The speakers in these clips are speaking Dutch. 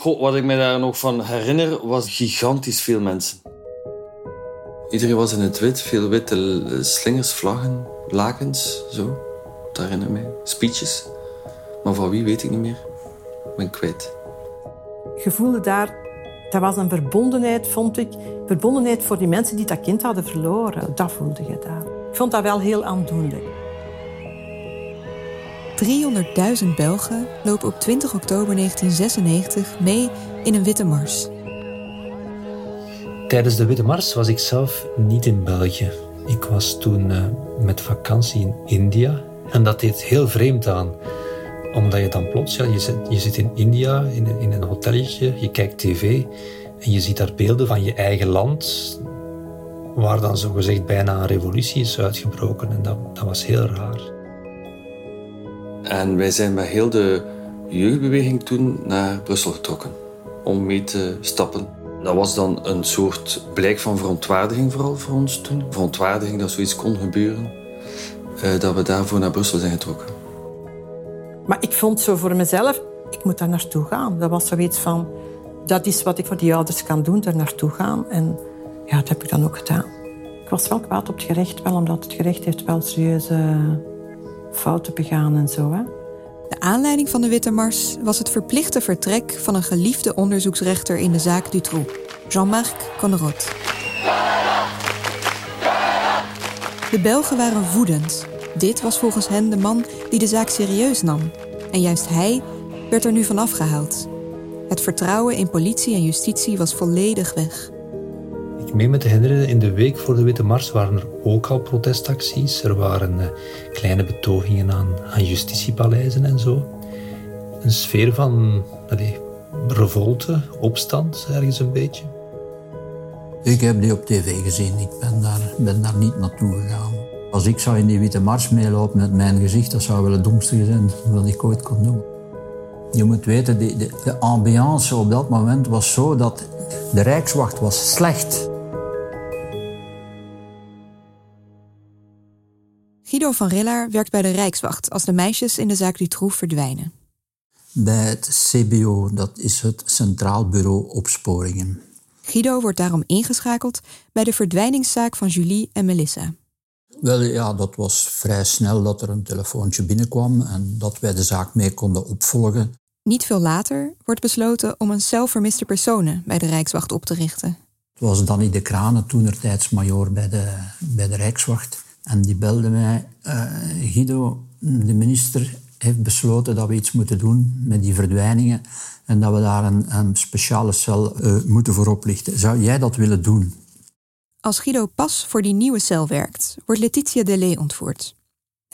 Goh, wat ik me daar nog van herinner, was gigantisch veel mensen. Iedereen was in het wit, veel witte slingers, vlaggen, lakens, zo. Dat herinner ik mij. Speeches. Maar van wie weet ik niet meer. Ik ben kwijt. Je voelde daar, dat was een verbondenheid, vond ik. Verbondenheid voor die mensen die dat kind hadden verloren. Dat voelde je daar. Ik vond dat wel heel aandoenlijk. 300.000 Belgen lopen op 20 oktober 1996 mee in een witte mars. Tijdens de Witte Mars was ik zelf niet in België. Ik was toen uh, met vakantie in India. En dat deed heel vreemd aan. Omdat je dan plots, je, zit, je zit in India, in, in een hotelletje, je kijkt tv en je ziet daar beelden van je eigen land, waar dan zogezegd bijna een revolutie is uitgebroken. En dat, dat was heel raar. En wij zijn met heel de jeugdbeweging toen naar Brussel getrokken om mee te stappen. Dat was dan een soort blijk van verontwaardiging vooral voor ons toen. Verontwaardiging dat zoiets kon gebeuren. Eh, dat we daarvoor naar Brussel zijn getrokken. Maar ik vond zo voor mezelf, ik moet daar naartoe gaan. Dat was zoiets van, dat is wat ik voor die ouders kan doen, daar naartoe gaan. En ja, dat heb ik dan ook gedaan. Ik was wel kwaad op het gerecht, wel omdat het gerecht heeft wel serieuze fouten begaan en zo. Hè. De aanleiding van de Witte Mars was het verplichte vertrek van een geliefde onderzoeksrechter in de zaak Dutroux, Jean-Marc Conrot. De Belgen waren woedend. Dit was volgens hen de man die de zaak serieus nam. En juist hij werd er nu van afgehaald. Het vertrouwen in politie en justitie was volledig weg. Ik meen me te herinneren, in de week voor de Witte Mars waren er ook al protestacties. Er waren uh, kleine betogingen aan, aan justitiepaleizen en zo. Een sfeer van revolte, opstand, ergens een beetje. Ik heb die op tv gezien. Ik ben daar, ben daar niet naartoe gegaan. Als ik zou in die Witte Mars meelopen met mijn gezicht, dat zou wel het domste zijn wat ik ooit kon doen. Je moet weten, de, de, de ambiance op dat moment was zo dat de Rijkswacht was slecht. Guido van Rillaar werkt bij de Rijkswacht als de meisjes in de zaak Dutroux verdwijnen. Bij het CBO, dat is het Centraal Bureau Opsporingen. Guido wordt daarom ingeschakeld bij de verdwijningszaak van Julie en Melissa. Wel ja, dat was vrij snel dat er een telefoontje binnenkwam en dat wij de zaak mee konden opvolgen. Niet veel later wordt besloten om een cel vermiste personen bij de Rijkswacht op te richten. Het was Danny de Kranen, toenertijdsmajoor bij de, bij de Rijkswacht. En die belde mij, uh, Guido, de minister heeft besloten dat we iets moeten doen met die verdwijningen en dat we daar een, speciale cel uh, moeten voor oplichten. Zou jij dat willen doen? Als Guido pas voor die nieuwe cel werkt, wordt Letitia Delay ontvoerd.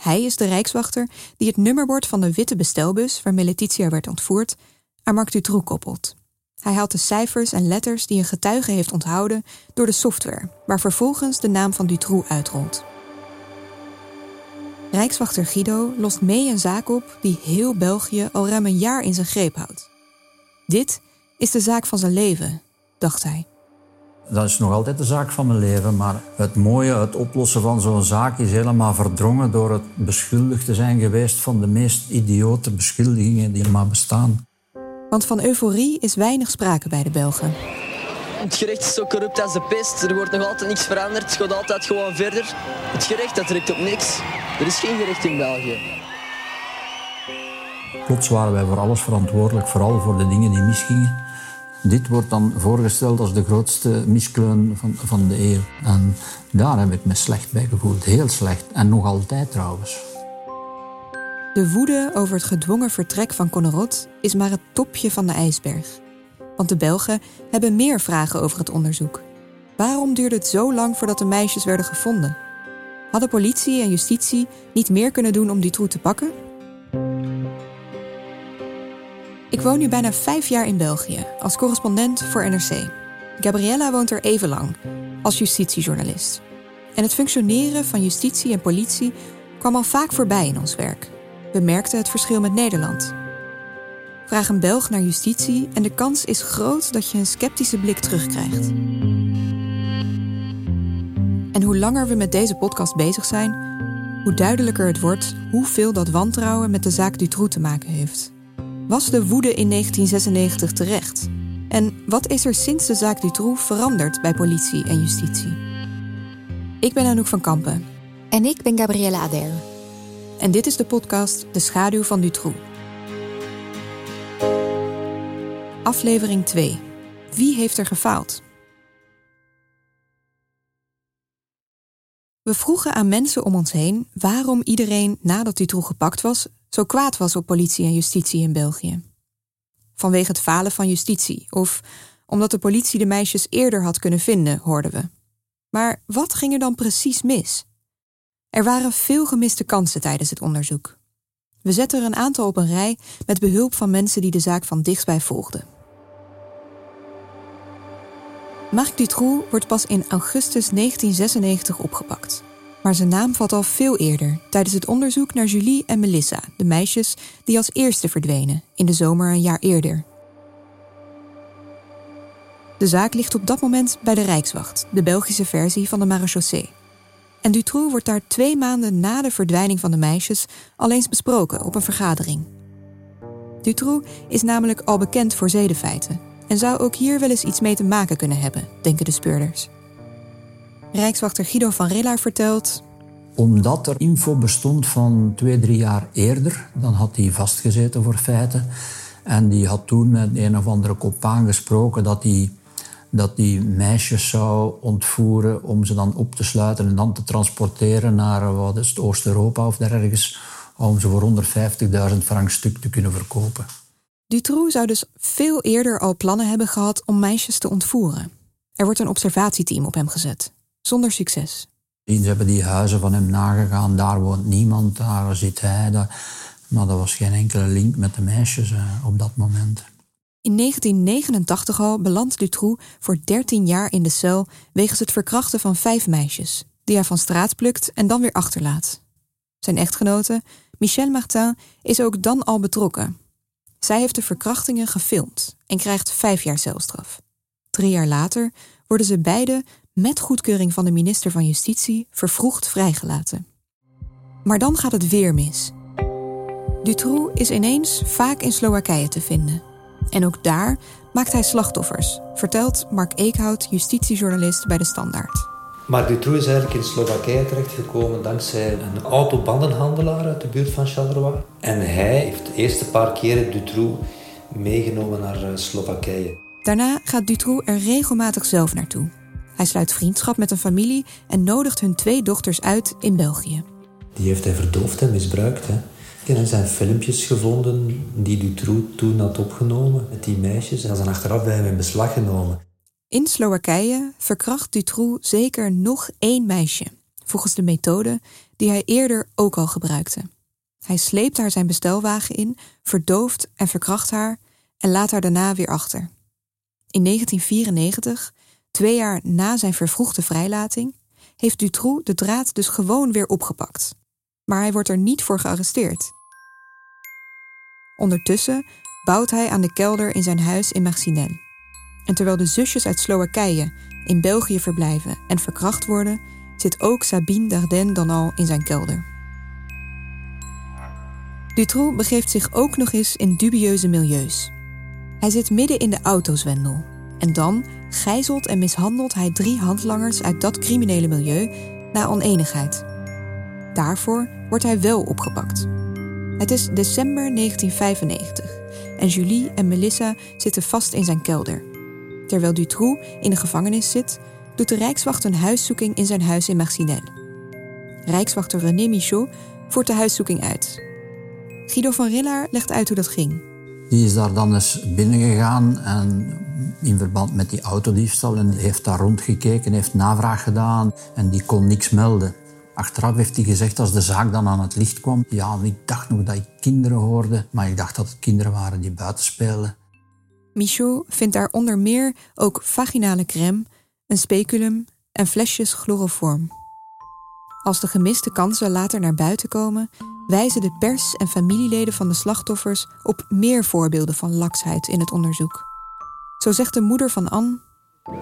Hij is de rijkswachter die het nummerbord van de witte bestelbus waarmee Letitia werd ontvoerd aan Marc Dutroux koppelt. Hij haalt de cijfers en letters die een getuige heeft onthouden door de software, waar vervolgens de naam van Dutroux uitrolt. Rijkswachter Guido lost mee een zaak op die heel België al ruim een jaar in zijn greep houdt. Dit is de zaak van zijn leven, dacht hij. Dat is nog altijd de zaak van mijn leven, maar het mooie, het oplossen van zo'n zaak is helemaal verdrongen door het beschuldigd te zijn geweest van de meest idiote beschuldigingen die er maar bestaan. Want van euforie is weinig sprake bij de Belgen. Het gerecht is zo corrupt als de pest. Er wordt nog altijd niks veranderd. Het gaat altijd gewoon verder. Het gerecht dat trekt op niks. Er is geen gerecht in België. Plots waren wij voor alles verantwoordelijk, vooral voor de dingen die misgingen. Dit wordt dan voorgesteld als de grootste miskleun van, van de eeuw. En daar heb ik me slecht bij gevoeld, heel slecht. En nog altijd trouwens. De woede over het gedwongen vertrek van Connerot is maar het topje van de ijsberg. Want de Belgen hebben meer vragen over het onderzoek. Waarom duurde het zo lang voordat de meisjes werden gevonden? Hadden politie en justitie niet meer kunnen doen om die troe te pakken? Ik woon nu bijna vijf jaar in België als correspondent voor NRC. Gabriella woont er even lang als justitiejournalist. En het functioneren van justitie en politie kwam al vaak voorbij in ons werk. We merkten het verschil met Nederland. Vraag een Belg naar justitie en de kans is groot dat je een sceptische blik terugkrijgt. En hoe langer we met deze podcast bezig zijn, hoe duidelijker het wordt hoeveel dat wantrouwen met de zaak Dutroux te maken heeft. Was de woede in 1996 terecht? En wat is er sinds de zaak Dutroux veranderd bij politie en justitie? Ik ben Anouk van Kampen. En ik ben Gabrielle Ader. En dit is de podcast De Schaduw van Dutroux. Aflevering 2. Wie heeft er gefaald? We vroegen aan mensen om ons heen waarom iedereen nadat Dutroux gepakt was zo kwaad was op politie en justitie in België. Vanwege het falen van justitie of omdat de politie de meisjes eerder had kunnen vinden, hoorden we. Maar wat ging er dan precies mis? Er waren veel gemiste kansen tijdens het onderzoek. We zetten er een aantal op een rij met behulp van mensen die de zaak van dichtbij volgden. Marc Dutroux wordt pas in augustus 1996 opgepakt. Maar zijn naam valt al veel eerder, tijdens het onderzoek naar Julie en Melissa, de meisjes die als eerste verdwenen, in de zomer een jaar eerder. De zaak ligt op dat moment bij de Rijkswacht, de Belgische versie van de marechaussee. En Dutroux wordt daar twee maanden na de verdwijning van de meisjes al eens besproken op een vergadering. Dutroux is namelijk al bekend voor zedenfeiten en zou ook hier wel eens iets mee te maken kunnen hebben, denken de speurders. Rijkswachter Guido van Rillaar vertelt... Omdat er info bestond van twee, drie jaar eerder, dan had hij vastgezeten voor feiten. En die had toen met een of andere kopaan gesproken dat hij dat die meisjes zou ontvoeren om ze dan op te sluiten en dan te transporteren naar wat is het, Oost-Europa of daar om ze voor 150.000 frank stuk te kunnen verkopen. Dutroux zou dus veel eerder al plannen hebben gehad om meisjes te ontvoeren. Er wordt een observatieteam op hem gezet, zonder succes. Ze hebben die huizen van hem nagegaan, daar woont niemand, daar zit hij. Daar. Maar er was geen enkele link met de meisjes uh, op dat moment. In 1989 al belandt Dutroux voor 13 jaar in de cel wegens het verkrachten van vijf meisjes, die hij van straat plukt en dan weer achterlaat. Zijn echtgenote, Michel Martin, is ook dan al betrokken. Zij heeft de verkrachtingen gefilmd en krijgt vijf jaar celstraf. Drie jaar later worden ze beide, met goedkeuring van de minister van Justitie, vervroegd vrijgelaten. Maar dan gaat het weer mis. Dutroux is ineens vaak in Slowakije te vinden. En ook daar maakt hij slachtoffers, vertelt Mark Eekhout, justitiejournalist bij De Standaard. Mark Dutroux is eigenlijk in Slowakije terechtgekomen dankzij een autobandenhandelaar uit de buurt van Charleroi. En hij heeft de eerste paar keren Dutroux meegenomen naar eh, Slowakije. Daarna gaat Dutroux er regelmatig zelf naartoe. Hij sluit vriendschap met een familie en nodigt hun twee dochters uit in België. Die heeft hij verdoofd en misbruikt. Hè. En er zijn filmpjes gevonden die Dutroux toen had opgenomen met die meisjes. En zijn achteraf bij hem in beslag genomen. In Slowakije verkracht Dutroux zeker nog één meisje, volgens de methode die hij eerder ook al gebruikte. Hij sleept haar zijn bestelwagen in, verdooft en verkracht haar en laat haar daarna weer achter. In 1994, twee jaar na zijn vervroegde vrijlating, heeft Dutroux de draad dus gewoon weer opgepakt. Maar hij wordt er niet voor gearresteerd. Ondertussen bouwt hij aan de kelder in zijn huis in Marcinelle. En terwijl de zusjes uit Slowakije in België verblijven en verkracht worden, zit ook Sabine Dardenne dan al in zijn kelder. Dutroux begeeft zich ook nog eens in dubieuze milieus. Hij zit midden in de autozwendel. En dan gijzelt en mishandelt hij drie handlangers uit dat criminele milieu na oneenigheid. Daarvoor wordt hij wel opgepakt. Het is december 1995 en Julie en Melissa zitten vast in zijn kelder. Terwijl Dutroux in de gevangenis zit, doet de Rijkswacht een huiszoeking in zijn huis in Marcinelle. Rijkswachter René Michaud voert de huiszoeking uit. Guido van Rillaar legt uit hoe dat ging. Die is daar dan eens binnengegaan en in verband met die autodiefstal en heeft daar rondgekeken, heeft navraag gedaan en die kon niks melden. Achteraf heeft hij gezegd, als de zaak dan aan het licht kwam, ja, ik dacht nog dat ik kinderen hoorde, maar ik dacht dat het kinderen waren die buiten speelden. Michaud vindt daar onder meer ook vaginale crème, een speculum en flesjes chloroform. Als de gemiste kansen later naar buiten komen, wijzen de pers en familieleden van de slachtoffers op meer voorbeelden van laksheid in het onderzoek. Zo zegt de moeder van Anne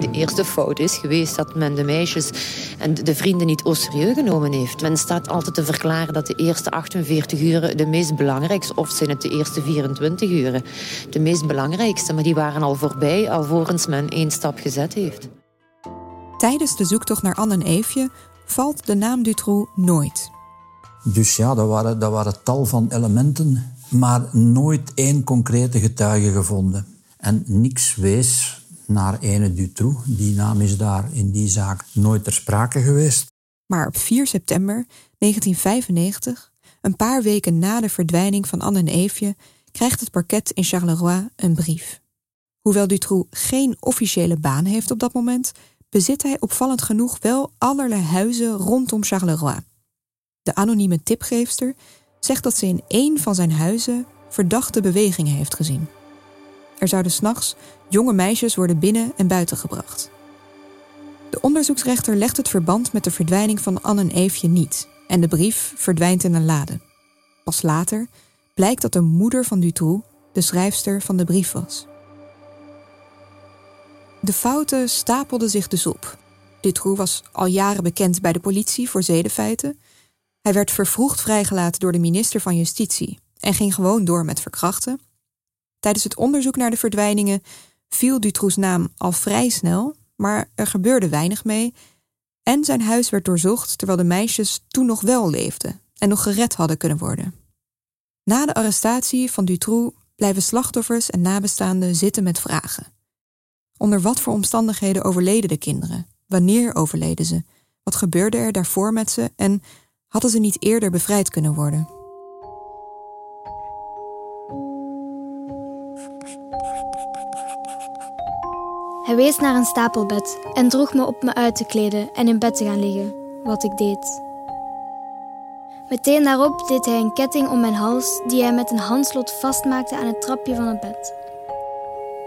de eerste fout is geweest dat men de meisjes en de vrienden niet au serieus genomen heeft. Men staat altijd te verklaren dat de eerste 48 uren de meest belangrijkste, of zijn het de eerste 24 uren, de meest belangrijkste. Maar die waren al voorbij, alvorens men één stap gezet heeft. Tijdens de zoektocht naar Anne en Eefje valt de naam Dutroux nooit. Dus ja, dat waren, dat waren tal van elementen, maar nooit één concrete getuige gevonden. En niks wees naar ene Dutroux. Die naam is daar in die zaak nooit ter sprake geweest. Maar op 4 september 1995, een paar weken na de verdwijning van Anne en Eefje, krijgt het parket in Charleroi een brief. Hoewel Dutroux geen officiële baan heeft op dat moment, bezit hij opvallend genoeg wel allerlei huizen rondom Charleroi. De anonieme tipgeefster zegt dat ze in één van zijn huizen verdachte bewegingen heeft gezien. Er zouden s'nachts jonge meisjes worden binnen en buiten gebracht. De onderzoeksrechter legt het verband met de verdwijning van Anne en Eefje niet en de brief verdwijnt in een lade. Pas later blijkt dat de moeder van Dutroux de schrijfster van de brief was. De fouten stapelden zich dus op. Dutroux was al jaren bekend bij de politie voor zedenfeiten. Hij werd vervroegd vrijgelaten door de minister van Justitie en ging gewoon door met verkrachten. Tijdens het onderzoek naar de verdwijningen viel Dutroux naam al vrij snel, maar er gebeurde weinig mee. En zijn huis werd doorzocht terwijl de meisjes toen nog wel leefden en nog gered hadden kunnen worden. Na de arrestatie van Dutroux blijven slachtoffers en nabestaanden zitten met vragen. Onder wat voor omstandigheden overleden de kinderen? Wanneer overleden ze? Wat gebeurde er daarvoor met ze en hadden ze niet eerder bevrijd kunnen worden? Hij wees naar een stapelbed en droeg me op me uit te kleden en in bed te gaan liggen, wat ik deed. Meteen daarop deed hij een ketting om mijn hals die hij met een handslot vastmaakte aan het trapje van het bed.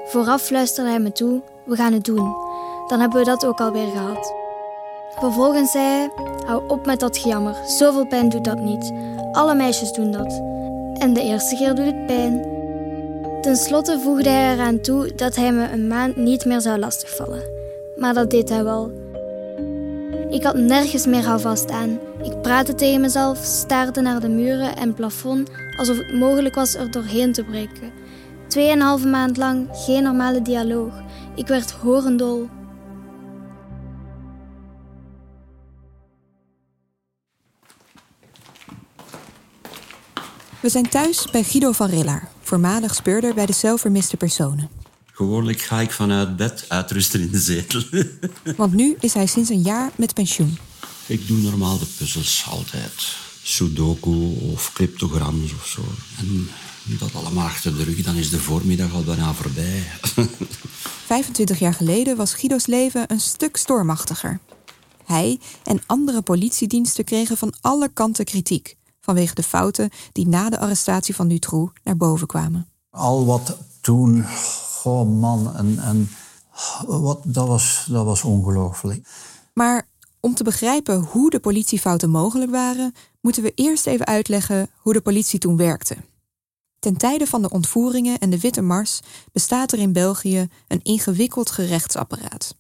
Vooraf fluisterde hij me toe: We gaan het doen. Dan hebben we dat ook alweer gehad. Vervolgens zei hij: Hou op met dat gejammer. Zoveel pijn doet dat niet. Alle meisjes doen dat. En de eerste keer doet het pijn. Ten slotte voegde hij eraan toe dat hij me een maand niet meer zou lastigvallen. Maar dat deed hij wel. Ik had nergens meer houvast aan. Ik praatte tegen mezelf, staarde naar de muren en plafond alsof het mogelijk was er doorheen te breken. Tweeënhalve maand lang geen normale dialoog. Ik werd horendol. We zijn thuis bij Guido van Rillaar, voormalig speurder bij de zelfvermiste personen. Gewoonlijk ga ik vanuit bed uitrusten in de zetel. Want nu is hij sinds een jaar met pensioen. Ik doe normaal de puzzels altijd. Sudoku of cryptograms of zo. En dat allemaal achter de rug, dan is de voormiddag al bijna voorbij. 25 jaar geleden was Guido's leven een stuk stormachtiger. Hij en andere politiediensten kregen van alle kanten kritiek vanwege de fouten die na de arrestatie van Dutroux naar boven kwamen. Al wat toen, oh man, en, en wat, dat was, dat was ongelooflijk. Maar om te begrijpen hoe de politiefouten mogelijk waren, moeten we eerst even uitleggen hoe de politie toen werkte. Ten tijde van de ontvoeringen en de Witte Mars bestaat er in België een ingewikkeld gerechtsapparaat.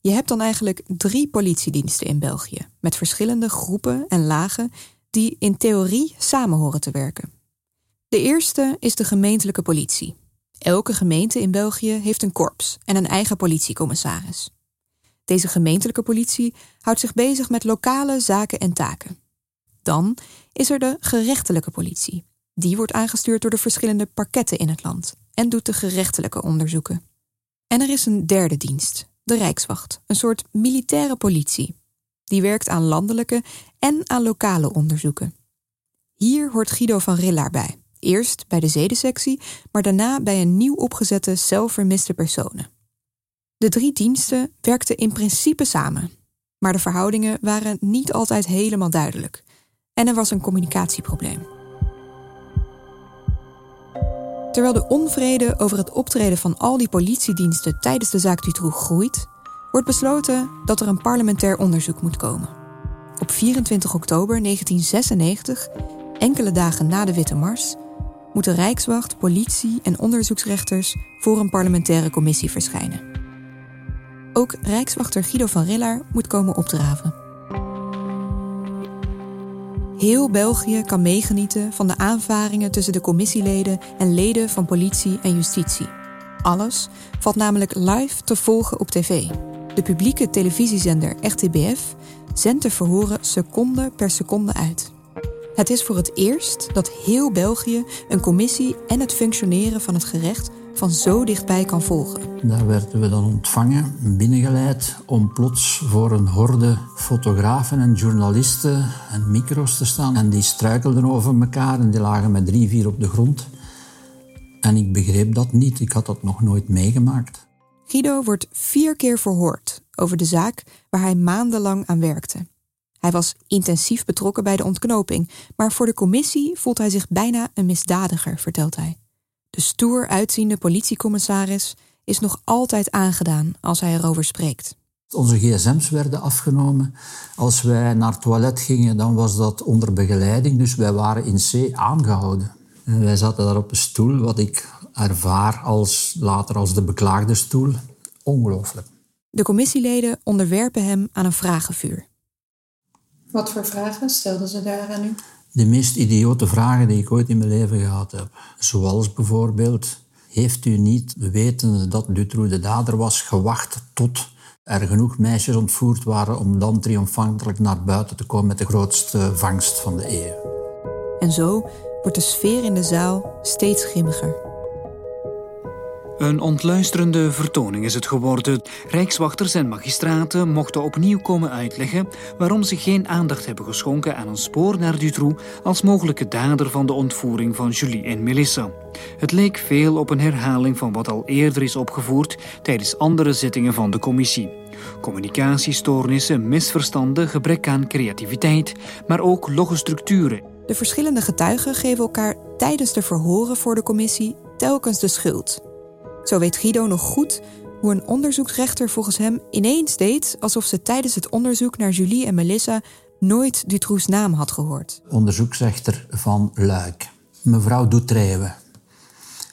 Je hebt dan eigenlijk drie politiediensten in België, met verschillende groepen en lagen die in theorie samen horen te werken. De eerste is de gemeentelijke politie. Elke gemeente in België heeft een korps en een eigen politiecommissaris. Deze gemeentelijke politie houdt zich bezig met lokale zaken en taken. Dan is er de gerechtelijke politie. Die wordt aangestuurd door de verschillende parketten in het land en doet de gerechtelijke onderzoeken. En er is een derde dienst, de Rijkswacht, een soort militaire politie. Die werkt aan landelijke en aan lokale onderzoeken. Hier hoort Guido van Rillaar bij. Eerst bij de zedensectie, maar daarna bij een nieuw opgezette cel vermiste personen. De drie diensten werkten in principe samen, maar de verhoudingen waren niet altijd helemaal duidelijk. En er was een communicatieprobleem. Terwijl de onvrede over het optreden van al die politiediensten tijdens de zaak Dutroux groeit, wordt besloten dat er een parlementair onderzoek moet komen. Op 24 oktober 1996, enkele dagen na de Witte Mars, moeten Rijkswacht, politie en onderzoeksrechters voor een parlementaire commissie verschijnen. Ook Rijkswachter Guido van Rillaar moet komen opdraven. Heel België kan meegenieten van de aanvaringen tussen de commissieleden en leden van politie en justitie. Alles valt namelijk live te volgen op tv. De publieke televisiezender RTBF zendt de verhoren seconde per seconde uit. Het is voor het eerst dat heel België een commissie en het functioneren van het gerecht van zo dichtbij kan volgen. Daar werden we dan ontvangen, binnengeleid, om plots voor een horde fotografen en journalisten en micro's te staan. En die struikelden over elkaar en die lagen met drie, vier op de grond. En ik begreep dat niet, ik had dat nog nooit meegemaakt. Guido wordt vier keer verhoord over de zaak waar hij maandenlang aan werkte. Hij was intensief betrokken bij de ontknoping, maar voor de commissie voelt hij zich bijna een misdadiger, vertelt hij. De stoer uitziende politiecommissaris is nog altijd aangedaan als hij erover spreekt. Onze gsm's werden afgenomen. Als wij naar het toilet gingen, dan was dat onder begeleiding. Dus wij waren in C aangehouden. En wij zaten daar op een stoel, wat ik ervaar als, later als de beklaagde stoel. Ongelooflijk. De commissieleden onderwerpen hem aan een vragenvuur. Wat voor vragen stelden ze daar aan u? De meest idiote vragen die ik ooit in mijn leven gehad heb. Zoals bijvoorbeeld, heeft u niet, wetende dat Dutroux de dader was, gewacht tot er genoeg meisjes ontvoerd waren om dan triomfantelijk naar buiten te komen met de grootste vangst van de eeuw? En zo wordt de sfeer in de zaal steeds grimmiger. Een ontluisterende vertoning is het geworden. Rijkswachters en magistraten mochten opnieuw komen uitleggen waarom ze geen aandacht hebben geschonken aan een spoor naar Dutroux als mogelijke dader van de ontvoering van Julie en Melissa. Het leek veel op een herhaling van wat al eerder is opgevoerd tijdens andere zittingen van de commissie. Communicatiestoornissen, misverstanden, gebrek aan creativiteit, maar ook logge structuren. De verschillende getuigen geven elkaar tijdens de verhoren voor de commissie telkens de schuld. Zo weet Guido nog goed hoe een onderzoeksrechter volgens hem ineens deed alsof ze tijdens het onderzoek naar Julie en Melissa nooit Dutroux naam had gehoord. Onderzoeksrechter van Luik, mevrouw Doetreeuwen.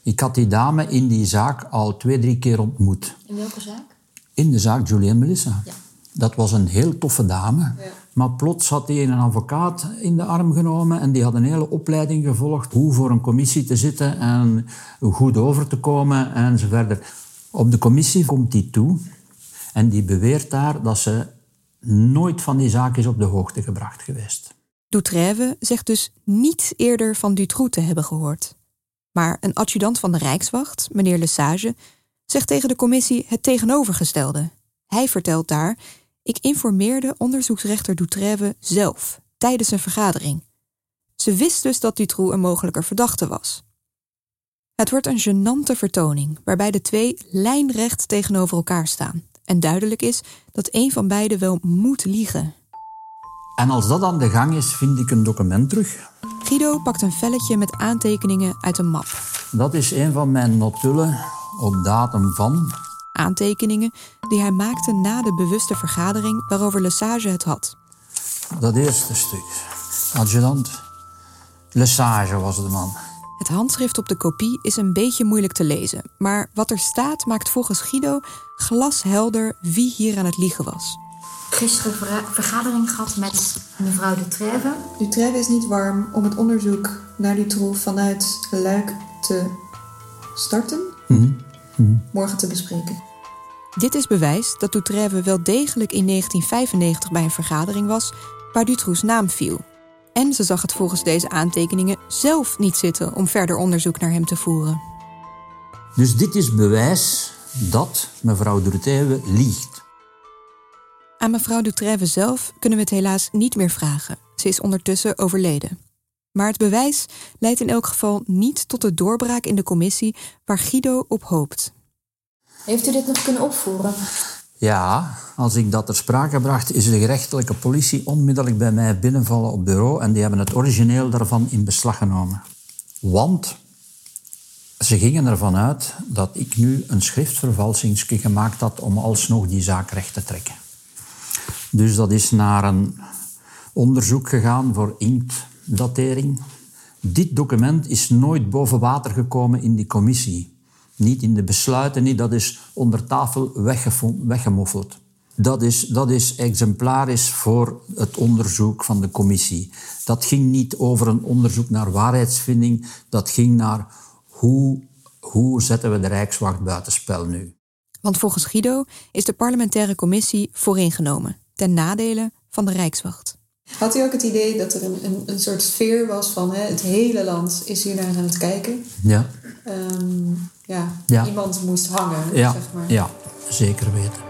Ik had die dame in die zaak al twee, drie keer ontmoet. In welke zaak? In de zaak Julie en Melissa. Ja. Dat was een heel toffe dame. Ja. Maar plots had hij een advocaat in de arm genomen en die had een hele opleiding gevolgd hoe voor een commissie te zitten en goed over te komen en zo verder. Op de commissie komt hij toe en die beweert daar dat ze nooit van die zaak is op de hoogte gebracht geweest. Doutrève zegt dus niet eerder van Dutroux te hebben gehoord. Maar een adjudant van de Rijkswacht, meneer Lesage, zegt tegen de commissie het tegenovergestelde. Hij vertelt daar ik informeerde onderzoeksrechter Doutrève zelf tijdens een vergadering. Ze wist dus dat Dutroux een mogelijke verdachte was. Het wordt een gênante vertoning waarbij de twee lijnrecht tegenover elkaar staan en duidelijk is dat een van beiden wel moet liegen. En als dat aan de gang is, vind ik een document terug. Guido pakt een velletje met aantekeningen uit een map. Dat is een van mijn notulen op datum van aantekeningen die hij maakte na de bewuste vergadering waarover Lesage het had. Dat eerste stuk. Adjudant. Lesage was de man. Het handschrift op de kopie is een beetje moeilijk te lezen, maar wat er staat maakt volgens Guido glashelder wie hier aan het liegen was. Gisteren ver vergadering gehad met mevrouw Dutrève. Dutrève is niet warm om het onderzoek naar Dutroux vanuit Luik te starten. Mm -hmm. Morgen te bespreken. Dit is bewijs dat Doutrève wel degelijk in 1995 bij een vergadering was waar Dutroux naam viel. En ze zag het volgens deze aantekeningen zelf niet zitten om verder onderzoek naar hem te voeren. Dus dit is bewijs dat mevrouw Dutreuve liegt. Aan mevrouw Dutreuve zelf kunnen we het helaas niet meer vragen. Ze is ondertussen overleden. Maar het bewijs leidt in elk geval niet tot de doorbraak in de commissie waar Guido op hoopt. Heeft u dit nog kunnen opvoeren? Ja, als ik dat ter sprake bracht, is de gerechtelijke politie onmiddellijk bij mij binnenvallen op bureau en die hebben het origineel daarvan in beslag genomen. Want ze gingen ervan uit dat ik nu een schriftvervalsingsje gemaakt had om alsnog die zaak recht te trekken. Dus dat is naar een onderzoek gegaan voor inktdatering. Dit document is nooit boven water gekomen in die commissie. Niet in de besluiten, niet. dat is onder tafel weggemoffeld. Dat is, dat is exemplarisch voor het onderzoek van de commissie. Dat ging niet over een onderzoek naar waarheidsvinding, dat ging naar hoe, hoe zetten we de Rijkswacht buitenspel nu. Want volgens Guido is de parlementaire commissie vooringenomen, ten nadele van de Rijkswacht. Had u ook het idee dat er een, een, een soort sfeer was van hè, het hele land is hier naar aan het kijken? Ja. Um, ja, iemand moest hangen, ja. zeg maar. Ja, zeker weten.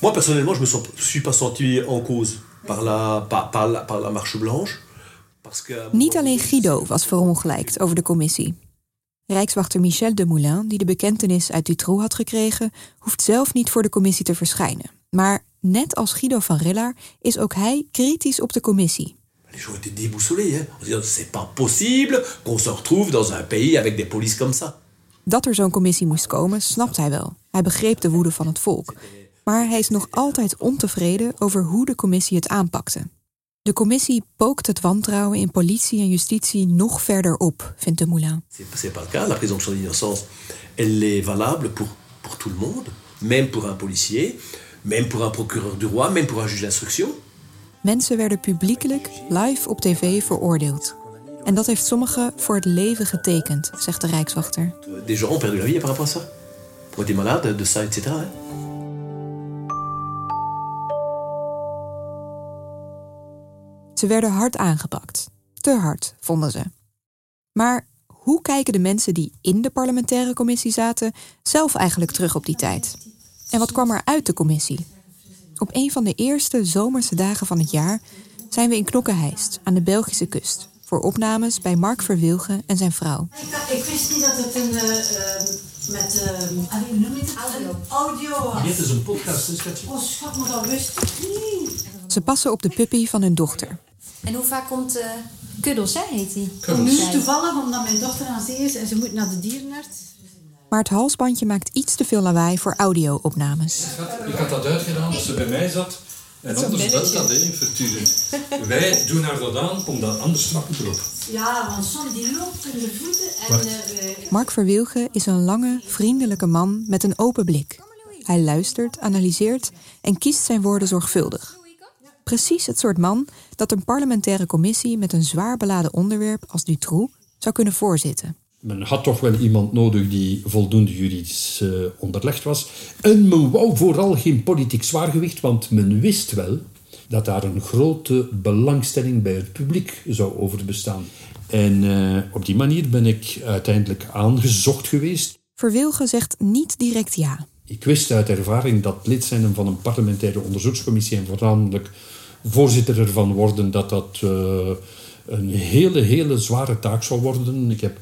Moi, personnellement, je me suis pas senti en cause par la, par, par la, par la marche blanche. Parce que... Niet alleen Guido was verongelijkt over de commissie. Rijkswachter Michel de Moulin, die de bekentenis uit Dutroux had gekregen, hoeft zelf niet voor de commissie te verschijnen. Maar net als Guido van Riller is ook hij kritisch op de commissie. Les gens étaient déboussolés. Hein. On c'est pas possible qu'on se retrouve dans un pays avec des polices comme ça. Dat er zo'n commissie moest komen, snapt hij wel. Hij begreep de woede van het volk. Maar hij is nog altijd ontevreden over hoe de commissie het aanpakte. De commissie pookt het wantrouwen in politie en justitie nog verder op, vindt de Moulin. C'est pas le cas. La présomption d'innocence, elle est valable pour, pour tout le monde, même pour un policier, même pour un procureur du roi, même pour un juge d'instruction. Mensen werden publiekelijk live op tv veroordeeld. En dat heeft sommigen voor het leven getekend, zegt de Rijkswachter. Des gens ont perdu la vie par rapport à ça. Ont été malades de ça, etc. Ze werden hard aangepakt. Te hard, vonden ze. Maar hoe kijken de mensen die in de parlementaire commissie zaten zelf eigenlijk terug op die tijd? En wat kwam er uit de commissie? Op een van de eerste zomerse dagen van het jaar zijn we in Knokkenheist aan de Belgische kust voor opnames bij Mark Verwilgen en zijn vrouw. Ik wist niet dat het een uh, met uh, hoe noem je het? audio. audio Dit is een podcast, is dat Oh schat, maar dat wist ik niet. Ze passen op de puppy van hun dochter. En hoe vaak komt uh, Kuddels, hè, heet hij? Nu toevallig, omdat mijn dochter aan zee is en ze moet naar de dierenarts. Maar het halsbandje maakt iets te veel lawaai voor audio-opnames. Ik had dat uitgedaan als ze bij mij zat. En anders belt dat, hè, voortdurend. Wij doen haar dat aan, omdat anders trappen erop. Ja, want soms die loopt in de voeten en... Uh, Mark Verwilgen is een lange, vriendelijke man met een open blik. Hij luistert, analyseert en kiest zijn woorden zorgvuldig. Precies het soort man dat een parlementaire commissie met een zwaar beladen onderwerp als Dutroux zou kunnen voorzitten. Men had toch wel iemand nodig die voldoende juridisch uh, onderlegd was. En men wou vooral geen politiek zwaargewicht, want men wist wel dat daar een grote belangstelling bij het publiek zou over bestaan. En uh, op die manier ben ik uiteindelijk aangezocht geweest. Verwilgen zegt niet direct ja. Ik wist uit ervaring dat lid zijn van een parlementaire onderzoekscommissie en voornamelijk voorzitter ervan worden, dat dat uh, een hele, hele zware taak zou worden. Ik heb,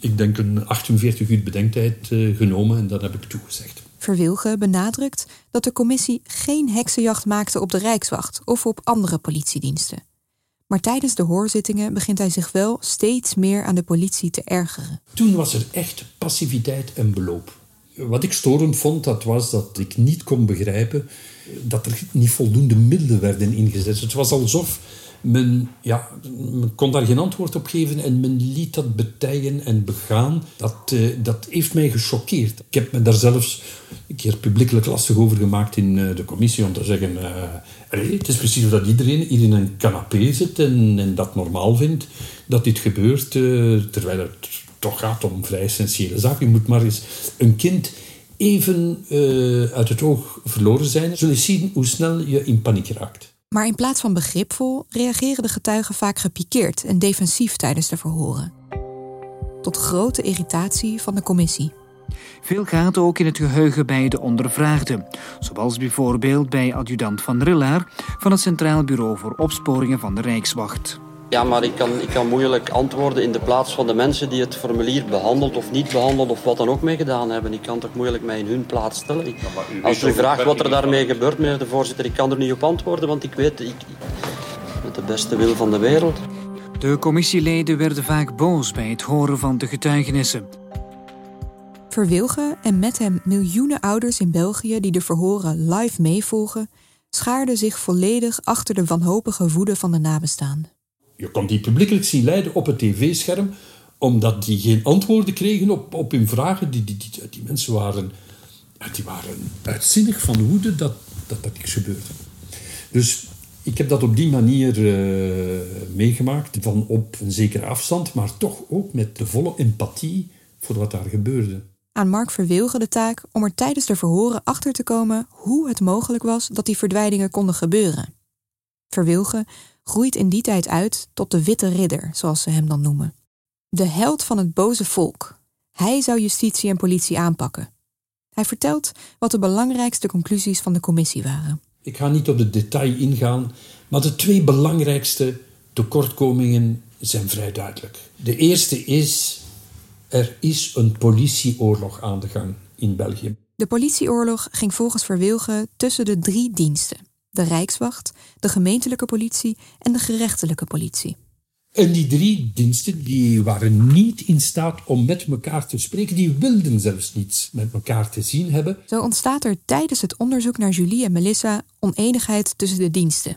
ik denk, een 48 uur bedenktijd uh, genomen en dat heb ik toegezegd. Verwilgen benadrukt dat de commissie geen heksenjacht maakte op de Rijkswacht of op andere politiediensten. Maar tijdens de hoorzittingen begint hij zich wel steeds meer aan de politie te ergeren. Toen was er echt passiviteit en beloop. Wat ik storend vond, dat was dat ik niet kon begrijpen dat er niet voldoende middelen werden ingezet. Het was alsof men, ja, men kon daar geen antwoord op geven en men liet dat betijen en begaan. Dat, uh, dat heeft mij gechoqueerd. Ik heb me daar zelfs een keer publiekelijk lastig over gemaakt in uh, de commissie om te zeggen... Uh, het is precies dat iedereen hier in een canapé zit en, en dat normaal vindt dat dit gebeurt, terwijl het toch gaat om vrij essentiële zaken. Je moet maar eens een kind even uh, uit het oog verloren zijn, zul je zien hoe snel je in paniek raakt. Maar in plaats van begripvol reageren de getuigen vaak gepikeerd en defensief tijdens de verhoren. Tot grote irritatie van de commissie. Veel gaat ook in het geheugen bij de ondervraagden, zoals bijvoorbeeld bij adjudant Van Rillaar van het Centraal Bureau voor Opsporingen van de Rijkswacht. Ja, maar ik kan, ik kan moeilijk antwoorden in de plaats van de mensen die het formulier behandeld of niet behandeld of wat dan ook mee gedaan hebben. Ik kan toch moeilijk mij in hun plaats stellen. als u vraagt wat er daarmee gebeurt, meneer de voorzitter, ik kan er niet op antwoorden, want ik weet, ik, met de beste wil van de wereld. De commissieleden werden vaak boos bij het horen van de getuigenissen. Verwilgen en met hem miljoenen ouders in België die de verhoren live meevolgen, schaarden zich volledig achter de wanhopige woede van de nabestaanden. Je kon die publiekelijk zien leiden op het tv-scherm, omdat die geen antwoorden kregen op, op hun vragen. Die, die, die, die mensen waren, die waren uitzinnig van woede dat, dat dat niks gebeurde. Dus ik heb dat op die manier uh, meegemaakt, van op een zekere afstand, maar toch ook met de volle empathie voor wat daar gebeurde. Aan Mark Verwilgen de taak om er tijdens de verhoren achter te komen hoe het mogelijk was dat die verdwijningen konden gebeuren. Verwilgen groeit in die tijd uit tot de Witte Ridder, zoals ze hem dan noemen. De held van het boze volk. Hij zou justitie en politie aanpakken. Hij vertelt wat de belangrijkste conclusies van de commissie waren. Ik ga niet op de detail ingaan, maar de twee belangrijkste tekortkomingen zijn vrij duidelijk. De eerste is: er is een politieoorlog aan de gang in België. De politieoorlog ging volgens Verwilgen tussen de drie diensten: de Rijkswacht, de gemeentelijke politie en de gerechtelijke politie. En die drie diensten die waren niet in staat om met elkaar te spreken. Die wilden zelfs niets met elkaar te zien hebben. Zo ontstaat er tijdens het onderzoek naar Julie en Melissa oneenigheid tussen de diensten.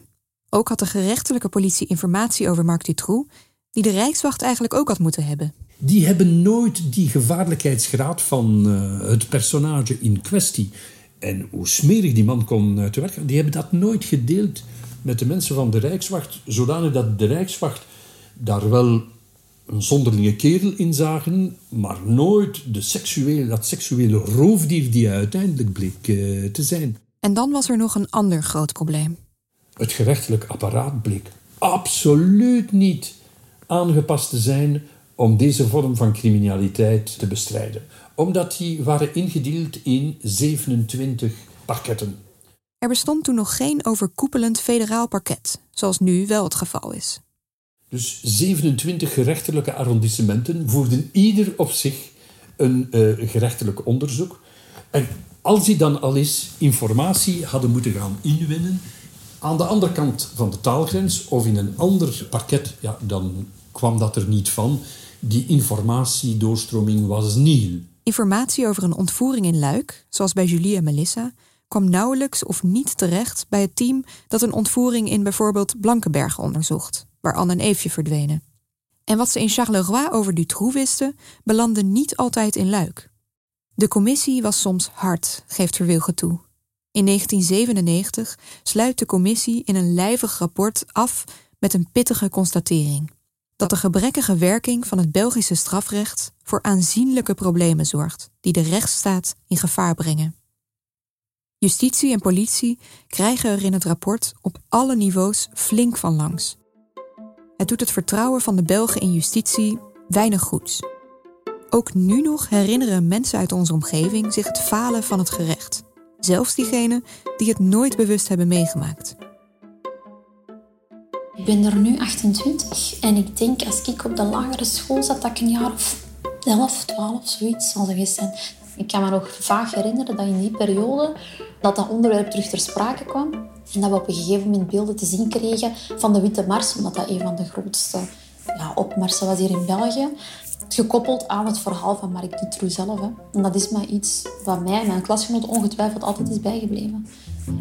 Ook had de gerechtelijke politie informatie over Marc Dutroux, die de Rijkswacht eigenlijk ook had moeten hebben. Die hebben nooit die gevaarlijkheidsgraad van uh, het personage in kwestie en hoe smerig die man kon uit de werk gaan, die hebben dat nooit gedeeld met de mensen van de Rijkswacht, zodanig dat de Rijkswacht daar wel een zonderlinge kerel in zagen, maar nooit de seksuele, dat seksuele roofdier die hij uiteindelijk bleek uh, te zijn. En dan was er nog een ander groot probleem. Het gerechtelijk apparaat bleek absoluut niet aangepast te zijn om deze vorm van criminaliteit te bestrijden omdat die waren ingedeeld in 27 parketten. Er bestond toen nog geen overkoepelend federaal parket, zoals nu wel het geval is. Dus 27 gerechtelijke arrondissementen voerden ieder op zich een uh, gerechtelijk onderzoek. En als die dan al eens informatie hadden moeten gaan inwinnen aan de andere kant van de taalgrens of in een ander parket, ja, dan kwam dat er niet van. Die informatiedoorstroming was nihil. Informatie over een ontvoering in Luik, zoals bij Julie en Melissa, kwam nauwelijks of niet terecht bij het team dat een ontvoering in bijvoorbeeld Blankenberg onderzocht, waar Anne en Eefje verdwenen. En wat ze in Charleroi over Dutroux wisten, belandde niet altijd in Luik. De commissie was soms hard, geeft Verwilge toe. In 1997 sluit de commissie in een lijvig rapport af met een pittige constatering dat de gebrekkige werking van het Belgische strafrecht voor aanzienlijke problemen zorgt, die de rechtsstaat in gevaar brengen. Justitie en politie krijgen er in het rapport op alle niveaus flink van langs. Het doet het vertrouwen van de Belgen in justitie weinig goeds. Ook nu nog herinneren mensen uit onze omgeving zich het falen van het gerecht, zelfs diegenen die het nooit bewust hebben meegemaakt. Ik ben er nu 28 en ik denk als ik op de lagere school zat dat ik een jaar of 11, 12, zoiets zal geweest zijn. Ik kan me nog vaag herinneren dat in die periode dat dat onderwerp terug ter sprake kwam. En dat we op een gegeven moment beelden te zien kregen van de Witte Mars, omdat dat een van de grootste ja, opmarsen was hier in België. Gekoppeld aan het verhaal van Marc Dutroux zelf. Hè. En dat is maar iets wat mij en mijn klasgenoot ongetwijfeld altijd is bijgebleven.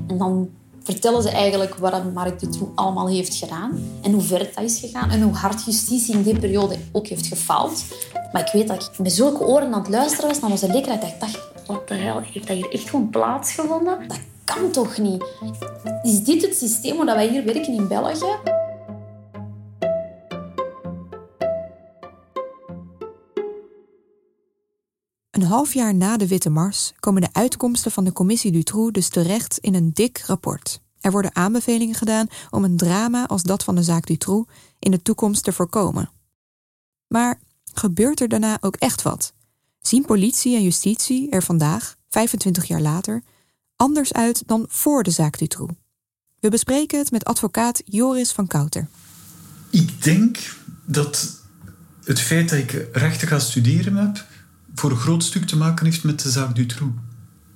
En dan vertellen ze eigenlijk wat Marc Dutroux allemaal heeft gedaan en hoe ver dat is gegaan en hoe hard justitie in die periode ook heeft gefaald. Maar ik weet dat ik met zulke oren aan het luisteren was naar onze leerkracht dat ik dacht, wat de hel, heeft dat hier echt gewoon plaatsgevonden? Dat kan toch niet? Is dit het systeem waar wij hier werken in België? Een half jaar na de Witte Mars komen de uitkomsten van de commissie Dutroux dus terecht in een dik rapport. Er worden aanbevelingen gedaan om een drama als dat van de zaak Dutroux in de toekomst te voorkomen. Maar gebeurt er daarna ook echt wat? Zien politie en justitie er vandaag, 25 jaar later, anders uit dan voor de zaak Dutroux? We bespreken het met advocaat Joris van Kouter. Ik denk dat het feit dat ik rechten ga studeren heb, voor een groot stuk te maken heeft met de zaak Dutroux.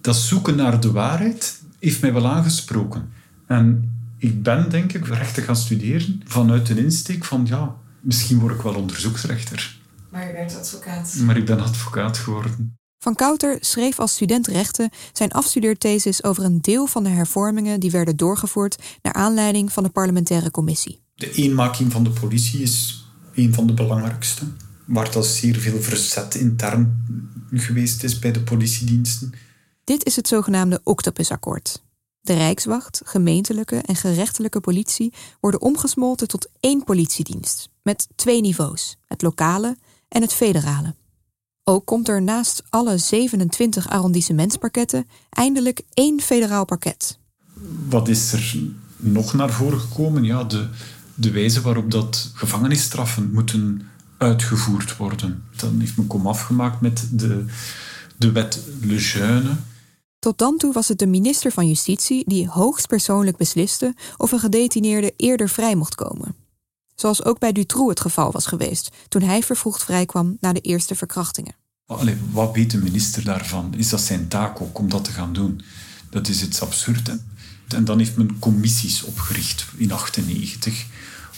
Dat zoeken naar de waarheid heeft mij wel aangesproken. En ik ben, denk ik, rechten gaan studeren vanuit een insteek van, ja, misschien word ik wel onderzoeksrechter. Maar je werd advocaat. Maar ik ben advocaat geworden. Van Kouter schreef als student rechten zijn afstudeerthesis over een deel van de hervormingen die werden doorgevoerd naar aanleiding van de parlementaire commissie. De eenmaking van de politie is een van de belangrijkste, waar dat zeer veel verzet intern geweest is bij de politiediensten. Dit is het zogenaamde Octopusakkoord. De Rijkswacht, gemeentelijke en gerechtelijke politie worden omgesmolten tot één politiedienst, met twee niveaus, het lokale en het federale. Ook komt er naast alle 27 arrondissementsparketten eindelijk één federaal parket. Wat is er nog naar voren gekomen? Ja, de, de wijze waarop dat gevangenisstraffen moeten uitgevoerd worden. Dan heeft men kom afgemaakt met de, de wet Le Jeune. Tot dan toe was het de minister van Justitie die hoogstpersoonlijk besliste of een gedetineerde eerder vrij mocht komen. Zoals ook bij Dutroux het geval was geweest toen hij vervroegd vrijkwam na de eerste verkrachtingen. Allee, wat weet de minister daarvan? Is dat zijn taak ook om dat te gaan doen? Dat is iets absurd. En dan heeft men commissies opgericht in 1998.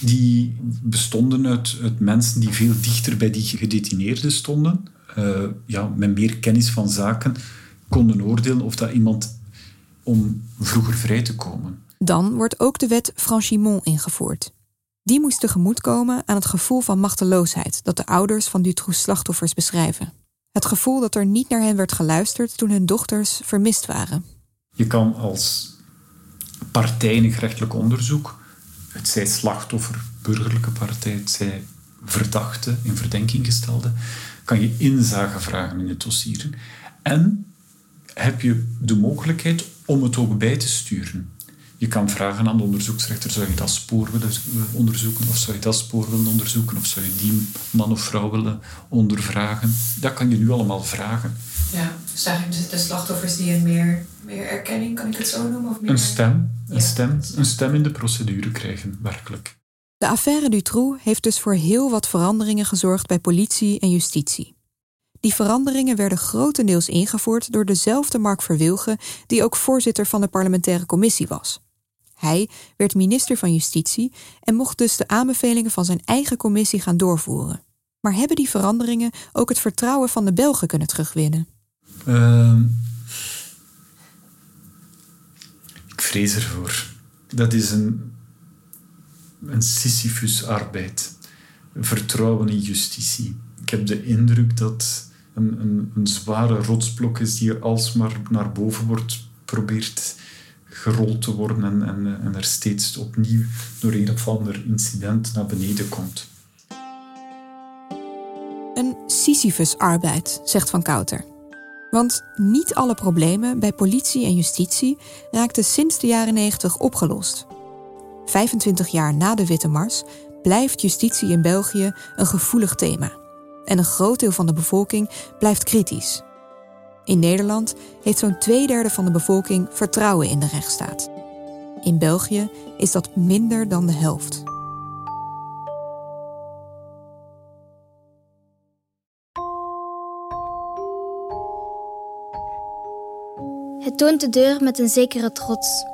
Die bestonden uit, uit, mensen die veel dichter bij die gedetineerden stonden. Uh, ja, met meer kennis van zaken konden oordelen of dat iemand om vroeger vrij te komen. Dan wordt ook de wet Franchimont ingevoerd. Die moest tegemoetkomen aan het gevoel van machteloosheid dat de ouders van Dutroux slachtoffers beschrijven. Het gevoel dat er niet naar hen werd geluisterd toen hun dochters vermist waren. Je kan als partij in een gerechtelijk onderzoek, het zij slachtoffer, burgerlijke partij, het zij verdachte, in verdenking gestelde, kan je inzage vragen in het dossier. En heb je de mogelijkheid om het ook bij te sturen. Je kan vragen aan de onderzoeksrechter, zou je dat spoor willen onderzoeken, of zou je dat spoor willen onderzoeken, of zou je die man of vrouw willen ondervragen. Dat kan je nu allemaal vragen. Ja, dus eigenlijk de slachtoffers die een meer, meer erkenning, kan ik het zo noemen? Of meer... Een stem, een, stem, een stem in de procedure krijgen, werkelijk. De affaire Dutroux heeft dus voor heel wat veranderingen gezorgd bij politie en justitie. Die veranderingen werden grotendeels ingevoerd door dezelfde Mark Verwilgen, die ook voorzitter van de parlementaire commissie was. Hij werd minister van Justitie en mocht dus de aanbevelingen van zijn eigen commissie gaan doorvoeren. Maar hebben die veranderingen ook het vertrouwen van de Belgen kunnen terugwinnen? Uh, ik vrees ervoor. Dat is een, een Sisyphus-arbeid. Vertrouwen in justitie. Ik heb de indruk dat een, een, een zware rotsblok is die er alsmaar naar boven wordt probeert gerold te worden en, en, en er steeds opnieuw door een of ander incident naar beneden komt. Een Sisyphus-arbeid, zegt Van Kouter. Want niet alle problemen bij politie en justitie raakten sinds de jaren 90 opgelost. 25 jaar na de Witte Mars blijft justitie in België een gevoelig thema. En een groot deel van de bevolking blijft kritisch. In Nederland heeft zo'n twee derde van de bevolking vertrouwen in de rechtsstaat. In België is dat minder dan de helft. Toont de deur met een zekere trots.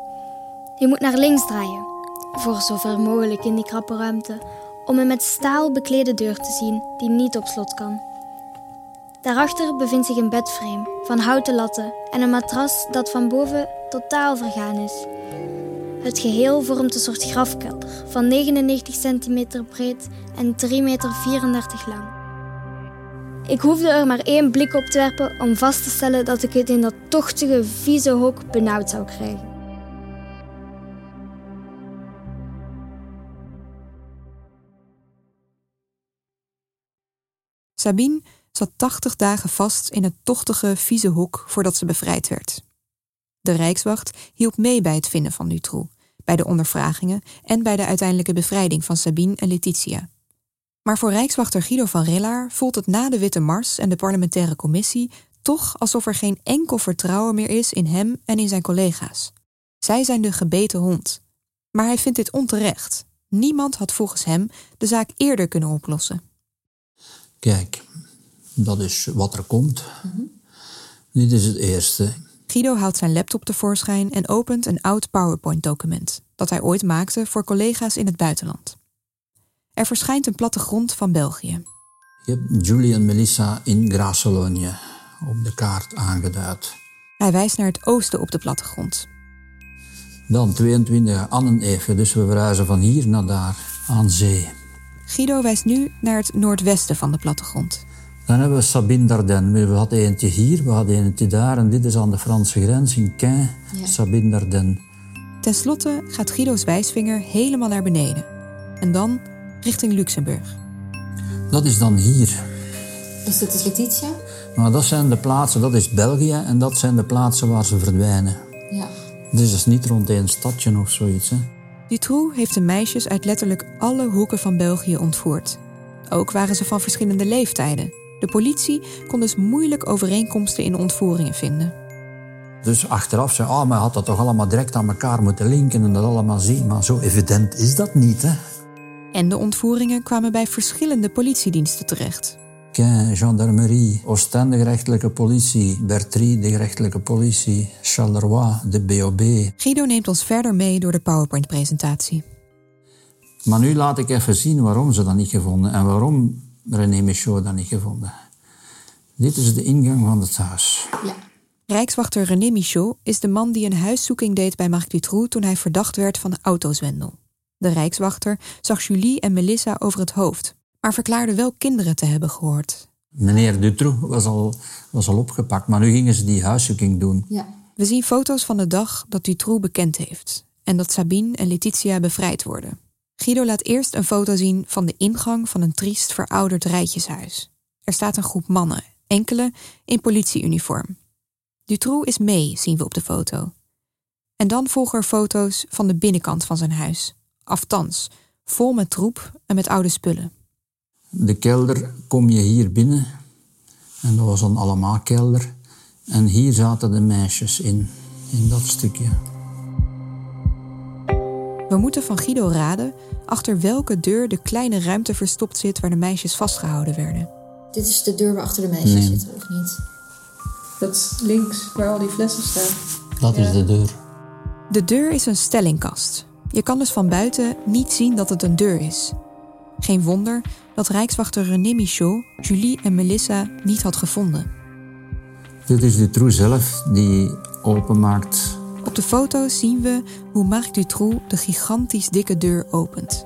Je moet naar links draaien, voor zover mogelijk in die krappe ruimte, om een met staal beklede deur te zien die niet op slot kan. Daarachter bevindt zich een bedframe van houten latten en een matras dat van boven totaal vergaan is. Het geheel vormt een soort grafkelder van 99 centimeter breed en 3,34 meter lang. Ik hoefde er maar één blik op te werpen om vast te stellen dat ik het in dat tochtige, vieze hok benauwd zou krijgen. Sabine zat 80 dagen vast in het tochtige, vieze hok voordat ze bevrijd werd. De Rijkswacht hielp mee bij het vinden van Dutroux, bij de ondervragingen en bij de uiteindelijke bevrijding van Sabine en Letitia. Maar voor Rijkswachter Guido van Rillaar voelt het na de Witte Mars en de parlementaire commissie toch alsof er geen enkel vertrouwen meer is in hem en in zijn collega's. Zij zijn de gebeten hond. Maar hij vindt dit onterecht. Niemand had volgens hem de zaak eerder kunnen oplossen. Kijk, dat is wat er komt. Dit is het eerste. Guido haalt zijn laptop tevoorschijn en opent een oud PowerPoint-document dat hij ooit maakte voor collega's in het buitenland. Er verschijnt een plattegrond van België. Je hebt Julie en Melissa in Grasselonië op de kaart aangeduid. Hij wijst naar het oosten op de plattegrond. Dan 22 Annen even, dus we verhuizen van hier naar daar, aan zee. Guido wijst nu naar het noordwesten van de plattegrond. Dan hebben we Sabine Dardenne. We hadden eentje hier, we hadden eentje daar. En dit is aan de Franse grens in Caen, Sabine Dardenne. Ten slotte gaat Guido's wijsvinger helemaal naar beneden. En dan richting Luxemburg. Dat is dan hier. Dus dit is Letitia? Maar dat zijn de plaatsen, dat is België. En dat zijn de plaatsen waar ze verdwijnen. Ja. Dus is niet rond één stadje of zoiets. Hè. Dutroux heeft de meisjes uit letterlijk alle hoeken van België ontvoerd. Ook waren ze van verschillende leeftijden. De politie kon dus moeilijk overeenkomsten in ontvoeringen vinden. Dus achteraf zei, ah, maar had dat toch allemaal direct aan elkaar moeten linken en dat allemaal zien. Maar zo evident is dat niet, hè. En de ontvoeringen kwamen bij verschillende politiediensten terecht. Gendarmerie, Oostende gerechtelijke politie, Bertrie de gerechtelijke politie, Charleroi, de BOB. Guido neemt ons verder mee door de PowerPoint-presentatie. Maar nu laat ik even zien waarom ze dat niet gevonden en waarom René Michaud dat niet gevonden. Dit is de ingang van het huis. Ja. Rijkswachter René Michaud is de man die een huiszoeking deed bij Marc Dutroux toen hij verdacht werd van autozwendel. De Rijkswachter zag Julie en Melissa over het hoofd, maar verklaarde wel kinderen te hebben gehoord. Meneer Dutroux was al, was al opgepakt, maar nu gingen ze die huiszoeking doen. Ja. We zien foto's van de dag dat Dutroux bekend heeft en dat Sabine en Letitia bevrijd worden. Guido laat eerst een foto zien van de ingang van een triest verouderd rijtjeshuis. Er staat een groep mannen, enkele in politieuniform. Dutroux is mee, zien we op de foto. En dan volgen er foto's van de binnenkant van zijn huis. Aftans, vol met troep en met oude spullen. De kelder kom je hier binnen. En dat was dan allemaal kelder. En hier zaten de meisjes in, in dat stukje. We moeten van Guido raden achter welke deur de kleine ruimte verstopt zit waar de meisjes vastgehouden werden. Dit is de deur waar achter de meisjes Nee. zitten, of niet? Dat is links, waar al die flessen staan. Dat is de deur. De deur is een stellingkast. Je kan dus van buiten niet zien dat het een deur is. Geen wonder dat Rijkswachter René Michaud Julie en Melissa niet had gevonden. Dit is Dutroux zelf die openmaakt. Op de foto zien we hoe Marc Dutroux de gigantisch dikke deur opent.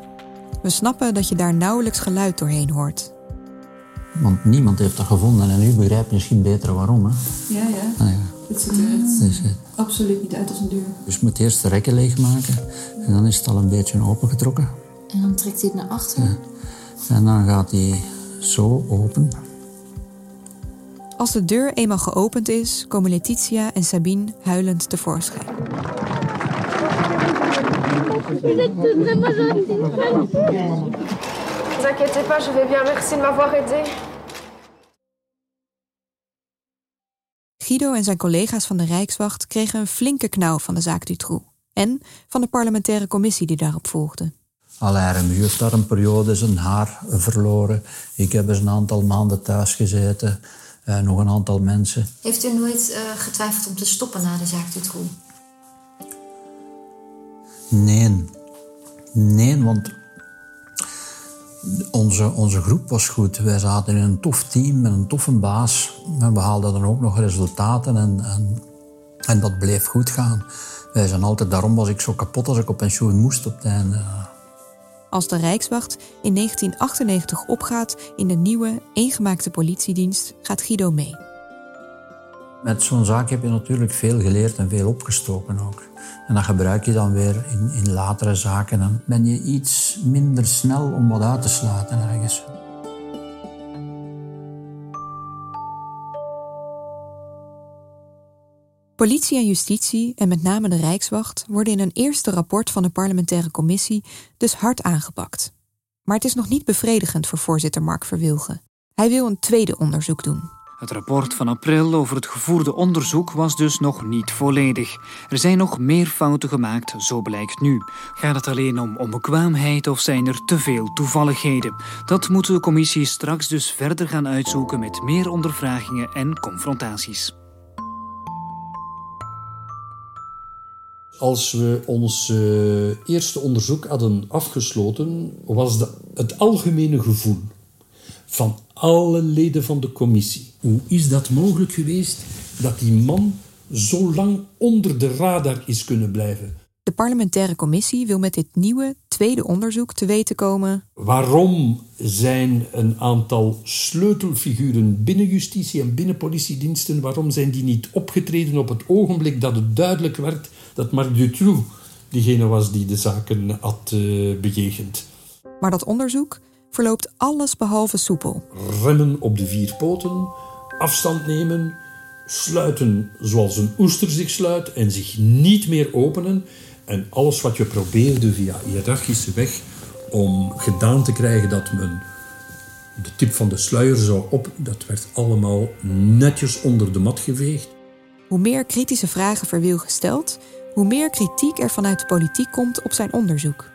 We snappen dat je daar nauwelijks geluid doorheen hoort. Want niemand heeft dat gevonden. En u begrijpt misschien beter waarom. Hè? Ja, ja. Ah, ja. Het ziet er echt Dus, eh, absoluut niet uit als een deur. dus je moet eerst de rekken leegmaken. En dan is het al een beetje opengetrokken. En dan trekt hij het naar achter. En dan gaat hij zo open. Als de deur eenmaal geopend is, komen Letitia en Sabine huilend tevoorschijn. Inquiétez pas, je vais bien. Merci de m'avoir aidé. Guido en zijn collega's van de Rijkswacht kregen een flinke knauw van de zaak Dutroux. En van de parlementaire commissie die daarop volgde. Alain Remu heeft daar een periode zijn haar verloren. Ik heb eens een aantal maanden thuis gezeten. Eh, nog een aantal mensen. Heeft u nooit eh, getwijfeld om te stoppen na de zaak Dutroux? Nee. Nee, want onze, onze groep was goed. Wij zaten in een tof team met een toffe baas. We haalden dan ook nog resultaten en, en, en dat bleef goed gaan. Wij zijn altijd, daarom was ik zo kapot als ik op pensioen moest op het. Als de Rijkswacht in 1998 opgaat in de nieuwe, eengemaakte politiedienst, gaat Guido mee. Met zo'n zaak heb je natuurlijk veel geleerd en veel opgestoken ook. En dat gebruik je dan weer in, in latere zaken. Dan ben je iets minder snel om wat uit te sluiten ergens. Politie en justitie, en met name de Rijkswacht, worden in een eerste rapport van de parlementaire commissie dus hard aangepakt. Maar het is nog niet bevredigend voor voorzitter Mark Verwilgen. Hij wil een tweede onderzoek doen. Het rapport van april over het gevoerde onderzoek was dus nog niet volledig. Er zijn nog meer fouten gemaakt, zo blijkt nu. Gaat het alleen om onbekwaamheid of zijn er te veel toevalligheden? Dat moet de commissie straks dus verder gaan uitzoeken met meer ondervragingen en confrontaties. Als we ons uh, eerste onderzoek hadden afgesloten, was het algemene gevoel van alle leden van de commissie. Hoe is dat mogelijk geweest dat die man zo lang onder de radar is kunnen blijven? De parlementaire commissie wil met dit nieuwe tweede onderzoek te weten komen. Waarom zijn een aantal sleutelfiguren binnen justitie en binnen politiediensten, waarom zijn die niet opgetreden op het ogenblik dat het duidelijk werd dat Marc Dutroux diegene was die de zaken had uh, bejegend? Maar dat onderzoek verloopt alles behalve soepel. Remmen op de vier poten, afstand nemen, sluiten zoals een oester zich sluit en zich niet meer openen. En alles wat je probeerde via hiërarchische weg om gedaan te krijgen dat men de tip van de sluier zou op, dat werd allemaal netjes onder de mat geveegd. Hoe meer kritische vragen Verwiel gesteld, hoe meer kritiek er vanuit de politiek komt op zijn onderzoek.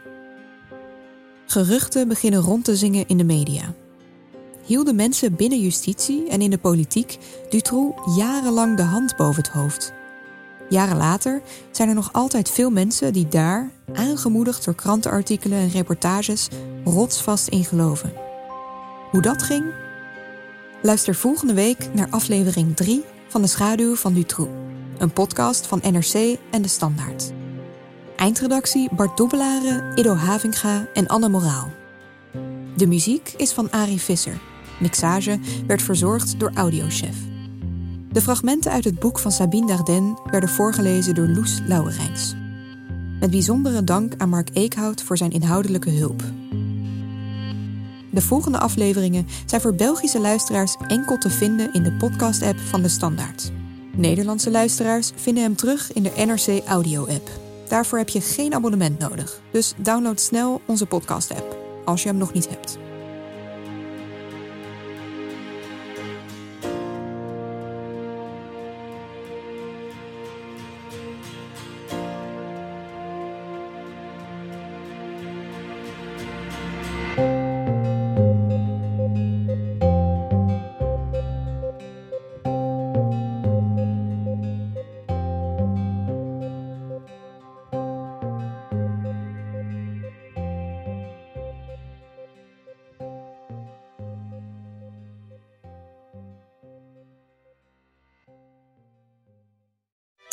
Geruchten beginnen rond te zingen in de media. Hielden mensen binnen justitie en in de politiek Dutroux jarenlang de hand boven het hoofd. Jaren later zijn er nog altijd veel mensen die daar, aangemoedigd door krantenartikelen en reportages, rotsvast in geloven. Hoe dat ging? Luister volgende week naar aflevering 3 van De Schaduw van Dutroux, een podcast van NRC en De Standaard. Eindredactie Bart Dobbelaren, Ido Havinga en Anne Moraal. De muziek is van Ari Visser. Mixage werd verzorgd door Audiochef. De fragmenten uit het boek van Sabine Dardenne werden voorgelezen door Loes Lauwerijns. Met bijzondere dank aan Mark Eekhout voor zijn inhoudelijke hulp. De volgende afleveringen zijn voor Belgische luisteraars enkel te vinden in de podcast-app van de Standaard. Nederlandse luisteraars vinden hem terug in de NRC Audio-app. Daarvoor heb je geen abonnement nodig. Dus download snel onze podcast-app als je hem nog niet hebt.